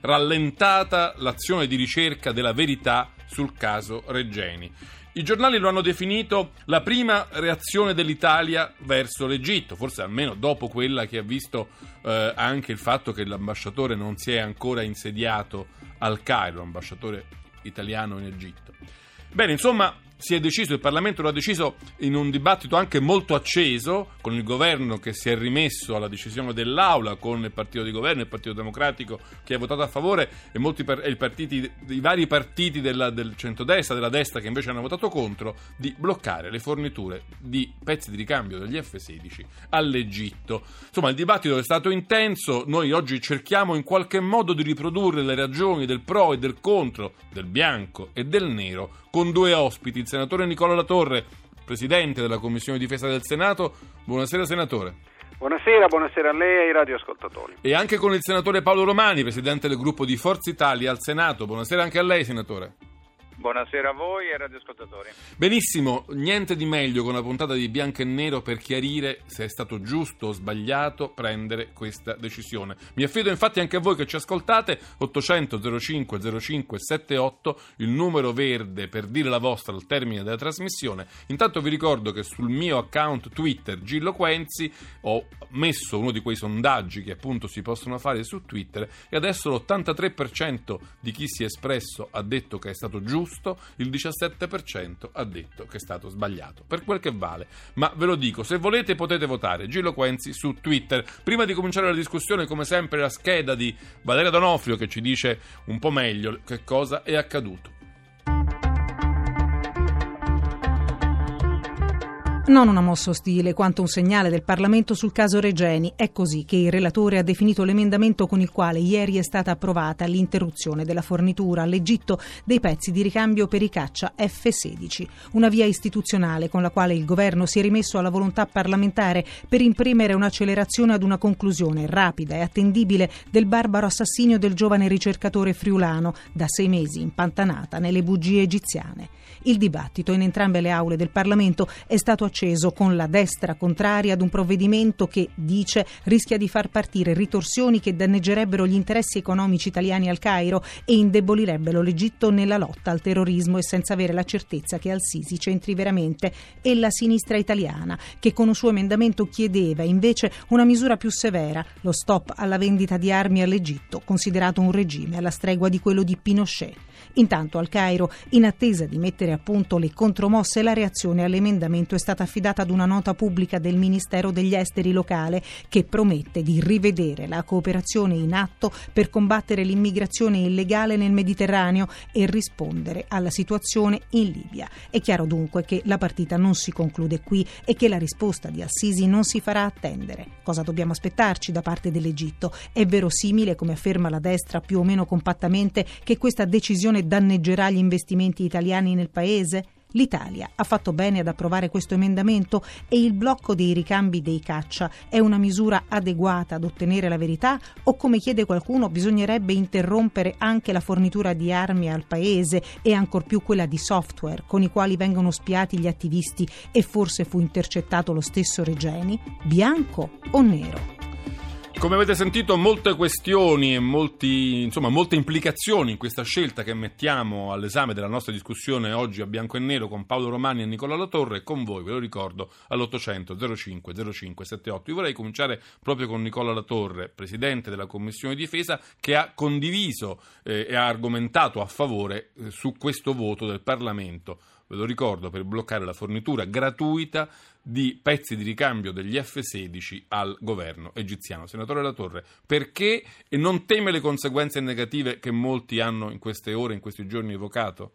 rallentata l'azione di ricerca della verità sul caso Regeni. I giornali lo hanno definito la prima reazione dell'Italia verso l'Egitto, forse almeno dopo quella che ha visto eh, anche il fatto che l'ambasciatore non si è ancora insediato al Cairo, l'ambasciatore italiano in Egitto. Bene, insomma, si è deciso, il Parlamento lo ha deciso in un dibattito anche molto acceso, con il governo che si è rimesso alla decisione dell'Aula, con il partito di governo, il Partito Democratico che ha votato a favore e, molti, e partiti, i, vari partiti della, del centrodestra, della destra che invece hanno votato contro, di bloccare le forniture di pezzi di ricambio degli F-16 all'Egitto. Insomma, il dibattito è stato intenso, noi oggi cerchiamo in qualche modo di riprodurre le ragioni del pro e del contro, del bianco e del nero, con due ospiti il senatore Nicola Latorre, presidente della Commissione Difesa del Senato. Buonasera senatore. Buonasera, buonasera a lei e ai radioascoltatori. E anche con il senatore Paolo Romani, presidente del gruppo di Forza Italia al Senato. Buonasera anche a lei, senatore. Buonasera a voi e radioascoltatori. Benissimo, niente di meglio con una puntata di bianco e nero per chiarire se è stato giusto o sbagliato prendere questa decisione. Mi affido infatti anche a voi che ci ascoltate, 800 05 05 78, il numero verde per dire la vostra al termine della trasmissione. Intanto vi ricordo che sul mio account Twitter Gillo Quenzi ho messo uno di quei sondaggi che appunto si possono fare su Twitter e adesso l'83% di chi si è espresso ha detto che è stato giusto giusto, il 17% ha detto che è stato sbagliato. Per quel che vale. Ma ve lo dico, se volete potete votare Gillo Quenzi su Twitter. Prima di cominciare la discussione, come sempre, la scheda di Valeria Donofrio che ci dice un po' meglio che cosa è accaduto. Non una mossa ostile, quanto un segnale del Parlamento sul caso Regeni. È così che il relatore ha definito l'emendamento con il quale ieri è stata approvata l'interruzione della fornitura all'Egitto dei pezzi di ricambio per i caccia F-16. Una via istituzionale con la quale il governo si è rimesso alla volontà parlamentare per imprimere un'accelerazione ad una conclusione rapida e attendibile del barbaro assassinio del giovane ricercatore friulano, da sei mesi impantanata nelle bugie egiziane. Il dibattito in entrambe le aule del Parlamento è stato acceso con la destra contraria ad un provvedimento che, dice, rischia di far partire ritorsioni che danneggerebbero gli interessi economici italiani al Cairo e indebolirebbero l'Egitto nella lotta al terrorismo e senza avere la certezza che Al-Sisi c'entri veramente e la sinistra italiana, che con un suo emendamento chiedeva invece una misura più severa, lo stop alla vendita di armi all'Egitto, considerato un regime alla stregua di quello di Pinochet. Intanto al Cairo, in attesa di mettere a punto le contromosse, la reazione all'emendamento è stata affidata ad una nota pubblica del Ministero degli Esteri locale che promette di rivedere la cooperazione in atto per combattere l'immigrazione illegale nel Mediterraneo e rispondere alla situazione in Libia. È chiaro dunque che la partita non si conclude qui e che la risposta di Assisi non si farà attendere. Cosa dobbiamo aspettarci da parte dell'Egitto? È verosimile, come afferma la destra più o meno compattamente, che questa decisione danneggerà gli investimenti italiani nel Paese? L'Italia ha fatto bene ad approvare questo emendamento e il blocco dei ricambi dei caccia è una misura adeguata ad ottenere la verità o come chiede qualcuno bisognerebbe interrompere anche la fornitura di armi al paese e ancor più quella di software con i quali vengono spiati gli attivisti e forse fu intercettato lo stesso Regeni? Bianco o nero? Come avete sentito, molte questioni e molti, insomma, molte implicazioni in questa scelta che mettiamo all'esame della nostra discussione oggi a bianco e nero con Paolo Romani e Nicola Latorre. Con voi, ve lo ricordo, all'800 05 05 78. Io vorrei cominciare proprio con Nicola Latorre, presidente della Commissione Difesa, che ha condiviso eh, e ha argomentato a favore eh, su questo voto del Parlamento ve lo ricordo, per bloccare la fornitura gratuita di pezzi di ricambio degli F-16 al governo egiziano. Senatore Latorre, perché non teme le conseguenze negative che molti hanno in queste ore, in questi giorni evocato?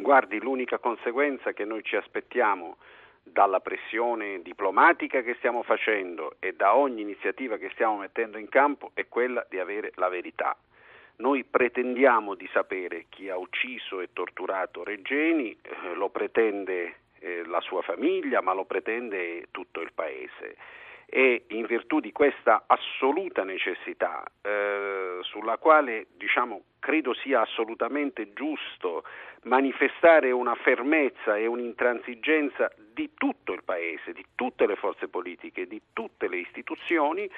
Guardi, l'unica conseguenza che noi ci aspettiamo dalla pressione diplomatica che stiamo facendo e da ogni iniziativa che stiamo mettendo in campo è quella di avere la verità. Noi pretendiamo di sapere chi ha ucciso e torturato Regeni, eh, lo pretende eh, la sua famiglia, ma lo pretende tutto il Paese. E in virtù di questa assoluta necessità, eh, sulla quale diciamo, credo sia assolutamente giusto manifestare una fermezza e un'intransigenza di tutto il Paese, di tutte le forze politiche, di tutte le istituzioni,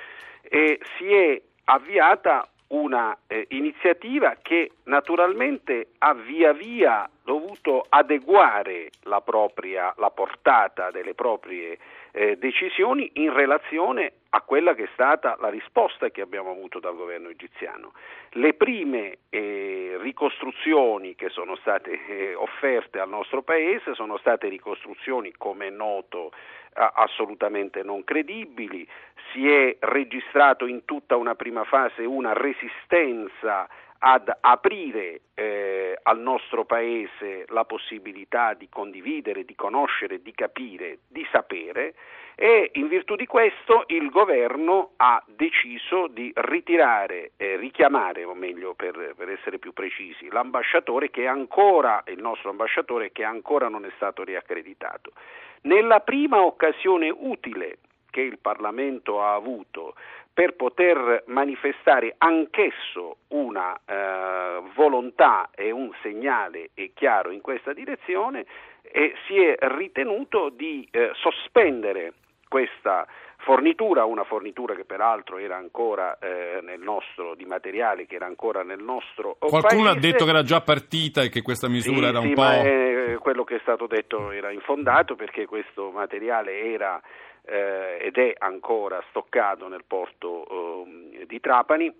si è avviata una eh, iniziativa che naturalmente ha via via dovuto adeguare la, propria, la portata delle proprie eh, decisioni in relazione a quella che è stata la risposta che abbiamo avuto dal governo egiziano. Le prime eh, ricostruzioni che sono state eh, offerte al nostro Paese sono state ricostruzioni, come è noto, assolutamente non credibili, si è registrato in tutta una prima fase una resistenza ad aprire eh, al nostro Paese la possibilità di condividere, di conoscere, di capire, di sapere e in virtù di questo il governo ha deciso di ritirare, eh, richiamare, o meglio per, per, essere più precisi, l'ambasciatore che ancora, il nostro ambasciatore che ancora non è stato riaccreditato. Nella prima occasione utile che il Parlamento ha avuto per poter manifestare anch'esso una eh, volontà e un segnale chiaro in questa direzione, eh, si è ritenuto di eh, sospendere questa fornitura, una fornitura che peraltro era ancora eh, nel nostro, di materiale che era ancora nel nostro Qualcuno paese. ha detto che era già partita e che questa misura sì, era un sì, po'... Ma, eh, quello che è stato detto era infondato perché questo materiale era eh, ed è ancora stoccato nel porto eh, di Trapani.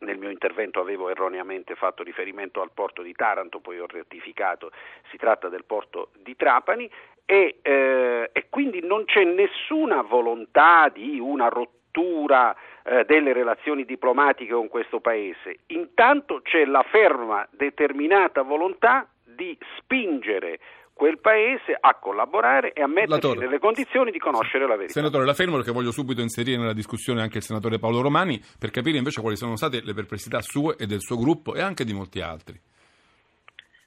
Nel mio intervento avevo erroneamente fatto riferimento al porto di Taranto, poi ho rettificato, si tratta del porto di Trapani e, eh, e quindi non c'è nessuna volontà di una rottura eh, delle relazioni diplomatiche con questo Paese. Intanto c'è la ferma, determinata volontà di spingere quel paese a collaborare e a mettersi nelle condizioni di conoscere la verità. Senatore, la fermo perché voglio subito inserire nella discussione anche il senatore Paolo Romani per capire invece quali sono state le perplessità sue e del suo gruppo e anche di molti altri.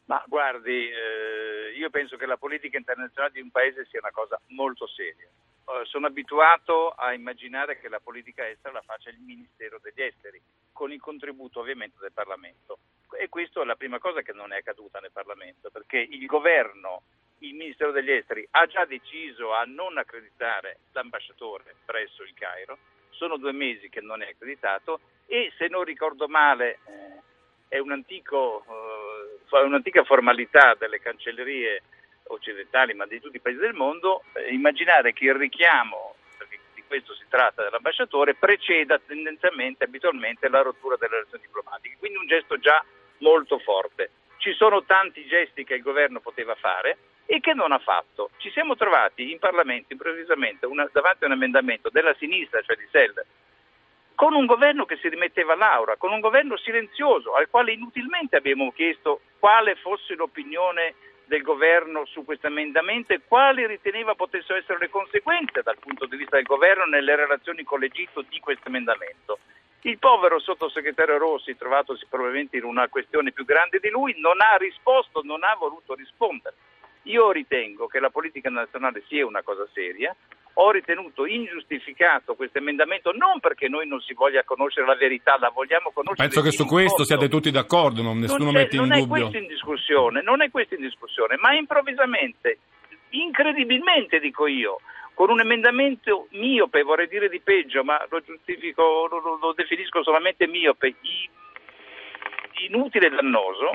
Ma guardi, eh, io penso che la politica internazionale di un paese sia una cosa molto seria. Eh, sono abituato a immaginare che la politica estera la faccia il Ministero degli Esteri, con il contributo ovviamente del Parlamento. E questa è la prima cosa che non è accaduta nel Parlamento, perché il governo, il Ministero degli Esteri, ha già deciso a non accreditare l'ambasciatore presso il Cairo, sono due mesi che non è accreditato e se non ricordo male è un antico, uh, un'antica formalità delle cancellerie occidentali, ma di tutti i paesi del mondo, eh, immaginare che il richiamo, questo si tratta dell'ambasciatore, preceda tendenzialmente, abitualmente, la rottura delle relazioni diplomatiche. Quindi un gesto già molto forte. Ci sono tanti gesti che il governo poteva fare e che non ha fatto. Ci siamo trovati in Parlamento improvvisamente una, davanti a un emendamento della sinistra, cioè di Sell, con un governo che si rimetteva all'aura, con un governo silenzioso al quale inutilmente abbiamo chiesto quale fosse l'opinione del governo su questo emendamento e quali riteneva potessero essere le conseguenze dal punto di vista del governo nelle relazioni con l'Egitto di questo emendamento. Il povero sottosegretario Rossi, trovatosi probabilmente in una questione più grande di lui, non ha risposto, non ha voluto rispondere. Io ritengo che la politica nazionale sia una cosa seria, ho ritenuto ingiustificato questo emendamento non perché noi non si voglia conoscere la verità, la vogliamo conoscere. Penso che su questo modo. siate tutti d'accordo, non, nessuno non mette in non dubbio. Non è questo in discussione, non è questo in discussione, ma improvvisamente, incredibilmente dico io, con un emendamento miope, vorrei dire di peggio, ma lo giustifico, lo, lo, definisco solamente miope, inutile e dannoso,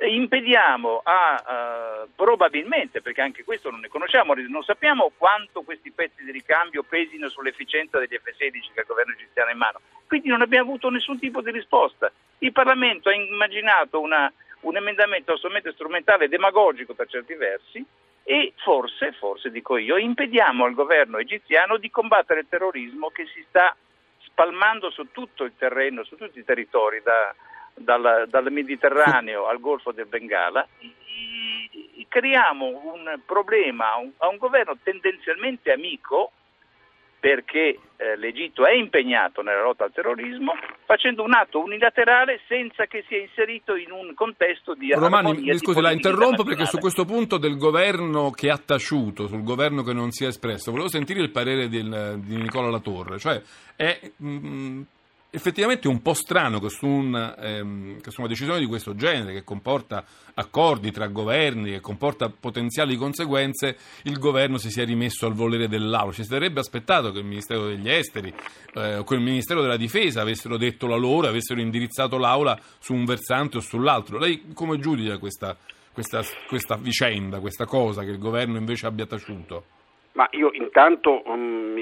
impediamo a uh, probabilmente, perché anche questo non ne conosciamo, non sappiamo quanto questi pezzi di ricambio pesino sull'efficienza degli F-16 che il governo egiziano ha in mano. Quindi non abbiamo avuto nessun tipo di risposta. Il Parlamento ha immaginato una, un emendamento assolutamente strumentale e demagogico per certi versi e forse, forse dico io, impediamo al governo egiziano di combattere il terrorismo che si sta spalmando su tutto il terreno, su tutti i territori da, dal, dal Mediterraneo al Golfo del Bengala, creiamo un problema a un, a un governo tendenzialmente amico perché eh, l'Egitto è impegnato nella lotta al terrorismo, facendo un atto unilaterale senza che sia inserito in un contesto di Romani, mi scusi, la interrompo perché su questo punto del governo che ha taciuto, sul governo che non si è espresso, volevo sentire il parere del, di Nicola Latorre, cioè è mh, mm, effettivamente è un po' strano che su, un, ehm, che su, una decisione di questo genere, che comporta accordi tra governi, che comporta potenziali conseguenze, il governo si sia rimesso al volere dell'Aula. Ci sarebbe aspettato che il Ministero degli Esteri eh, o che il Ministero della Difesa avessero detto la loro, avessero indirizzato l'Aula su un versante o sull'altro. Lei come giudica questa, questa, questa vicenda, questa cosa che il governo invece abbia taciuto? Ma io intanto um,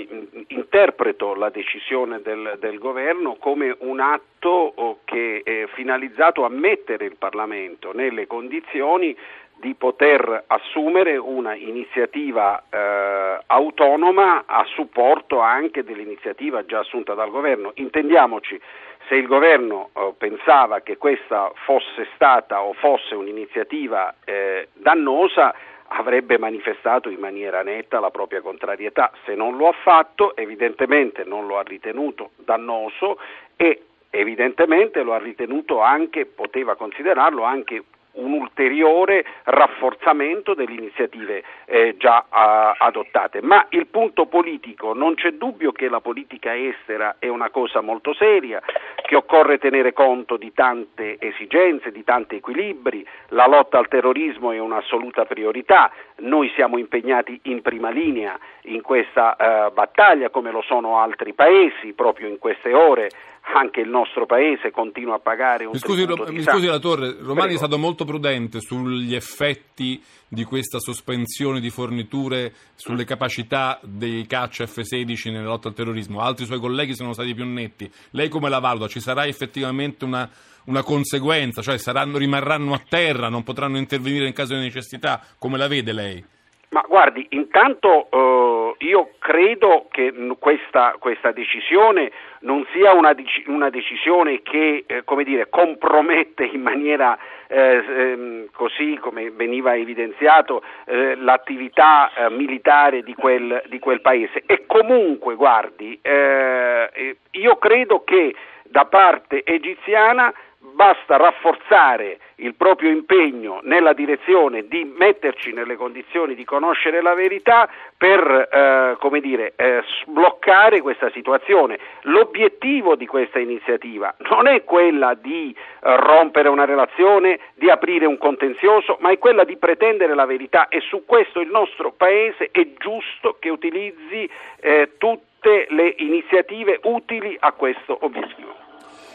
interpreto la decisione del, del, governo come un atto oh, che è finalizzato a mettere il Parlamento nelle condizioni di poter assumere una iniziativa eh, autonoma a supporto anche dell'iniziativa già assunta dal governo. Intendiamoci, se il governo eh, pensava che questa fosse stata o fosse un'iniziativa eh, dannosa, avrebbe manifestato in maniera netta la propria contrarietà. Se non lo ha fatto, evidentemente non lo ha ritenuto dannoso e evidentemente lo ha ritenuto anche, poteva considerarlo anche un ulteriore rafforzamento delle iniziative eh, già uh, adottate. Ma il punto politico, non c'è dubbio che la politica estera è una cosa molto seria, che occorre tenere conto di tante esigenze, di tanti equilibri, la lotta al terrorismo è un'assoluta priorità, noi siamo impegnati in prima linea in questa uh, battaglia come lo sono altri paesi, proprio in queste ore anche il nostro paese continua a pagare un mi scusi, ro- mi scusi la Torre, Romani Prego. è stato molto prudente sugli effetti di questa sospensione di forniture sulle capacità dei caccia F-16 nella lotta al terrorismo. Altri suoi colleghi sono stati più netti. Lei come la valuta? Ci sarà effettivamente una, una conseguenza? Cioè saranno, rimarranno a terra, non potranno intervenire in caso di necessità? Come la vede lei? Ma guardi, intanto eh, io credo che questa, questa, decisione non sia una, una decisione che eh, dire, compromette in maniera eh, ehm, così come veniva evidenziato eh, l'attività eh, militare di quel, di quel, paese. E comunque, guardi, eh, io credo che da parte egiziana basta rafforzare il proprio impegno nella direzione di metterci nelle condizioni di conoscere la verità per eh, come dire, eh, sbloccare questa situazione. L'obiettivo di questa iniziativa non è quella di eh, rompere una relazione, di aprire un contenzioso, ma è quella di pretendere la verità e su questo il nostro Paese è giusto che utilizzi eh, tutte le iniziative utili a questo obiettivo.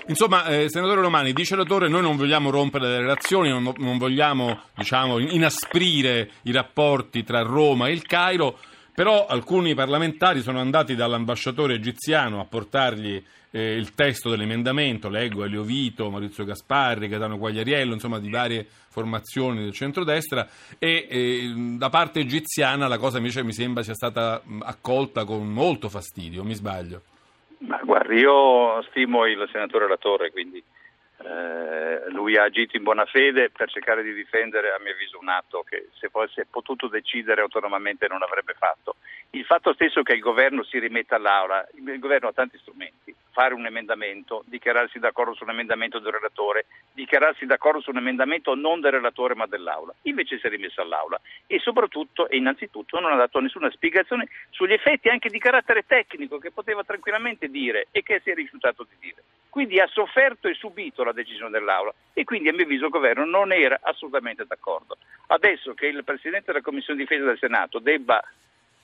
Insomma, eh, senatore Romani, dice la Torre, noi non vogliamo rompere le relazioni, non, non vogliamo diciamo, inasprire i rapporti tra Roma e il Cairo, però alcuni parlamentari sono andati dall'ambasciatore egiziano a portargli eh, il testo dell'emendamento, leggo Elio Vito, Maurizio Gasparri, Gaetano Quagliariello, insomma di varie formazioni del centrodestra e eh, da parte egiziana la cosa invece mi sembra sia stata accolta con molto fastidio, mi sbaglio? Ma guardi, io stimo il senatore Latorre, quindi eh, lui ha agito in buona fede per cercare di difendere, a mio avviso, un atto che se fosse potuto decidere autonomamente non avrebbe fatto. Il fatto stesso che il governo si rimetta all'Aula, il governo ha tanti strumenti, fare un emendamento, dichiararsi d'accordo su un emendamento del relatore, dichiararsi d'accordo su un emendamento non del relatore ma dell'Aula. Invece si è rimesso all'Aula e soprattutto e innanzitutto non ha dato nessuna spiegazione sugli effetti anche di carattere tecnico che poteva tranquillamente dire e che si è rifiutato di dire. Quindi ha sofferto e subito la decisione dell'Aula e quindi a mio avviso il governo non era assolutamente d'accordo. Adesso che il Presidente della Commissione Difesa del Senato debba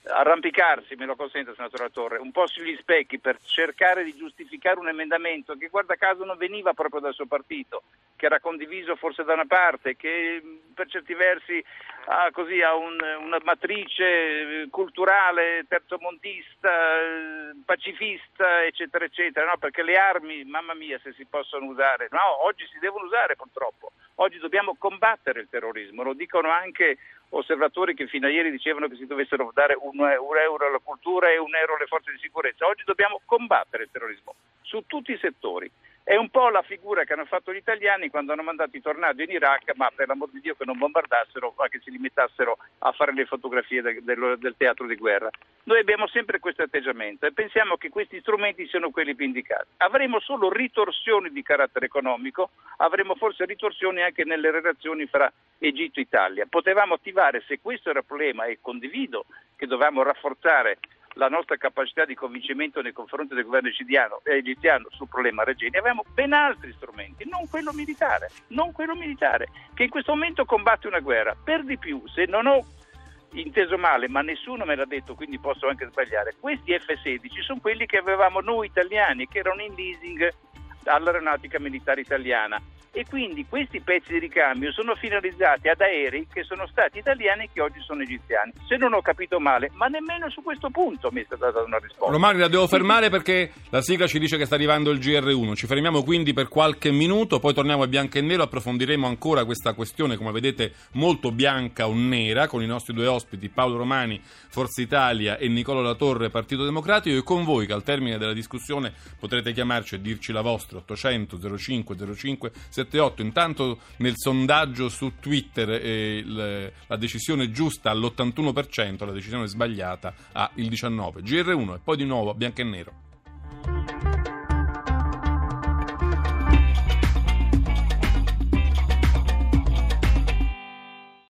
arrampicarsi, me lo consente senatore Torre, un po' sugli specchi per cercare di giustificare un emendamento che guarda caso non veniva proprio dal suo partito, che era condiviso forse da una parte, che per certi versi ha, così, ha un, una matrice eh, culturale terzomontista, eh, pacifista, eccetera, eccetera, no? perché le armi, mamma mia, se si possono usare, no, oggi si devono usare purtroppo, oggi dobbiamo combattere il terrorismo, lo dicono anche osservatori che fino a ieri dicevano che si dovessero dare un, euro alla cultura e un euro alle forze di sicurezza. Oggi dobbiamo combattere il terrorismo su tutti i settori. È un po' la figura che hanno fatto gli italiani quando hanno mandato i tornado in Iraq, ma per l'amor di Dio che non bombardassero, ma che si limitassero a fare le fotografie del, del, del teatro di guerra. Noi abbiamo sempre questo atteggiamento e pensiamo che questi strumenti siano quelli più indicati. Avremo solo ritorsioni di carattere economico, avremo forse ritorsioni anche nelle relazioni fra Egitto e Italia. Potevamo attivare, se questo era il problema, e condivido che dovevamo rafforzare la nostra capacità di convincimento nei confronti del governo egiziano, egiziano sul problema Regeni, avevamo ben altri strumenti, non quello militare, non quello militare, che in questo momento combatte una guerra. Per di più, se non ho inteso male, ma nessuno me l'ha detto, quindi posso anche sbagliare, questi F-16 sono quelli che avevamo noi italiani, che erano in leasing all'aeronautica militare italiana e quindi questi pezzi di ricambio sono finalizzati ad aerei che sono stati italiani e che oggi sono egiziani. Se non ho capito male, ma nemmeno su questo punto mi è stata data una risposta. Romani, la devo fermare perché la sigla ci dice che sta arrivando il GR1. Ci fermiamo quindi per qualche minuto, poi torniamo a bianco e nero, approfondiremo ancora questa questione, come vedete, molto bianca o nera, con i nostri due ospiti, Paolo Romani, Forza Italia e Nicola Latorre, Partito Democratico, e con voi che al termine della discussione potrete chiamarci e dirci la vostra, 800 05 05 78. Intanto nel sondaggio su Twitter eh, il, la decisione giusta all'81%, la decisione sbagliata al 19%. GR1 e poi di nuovo bianco e nero.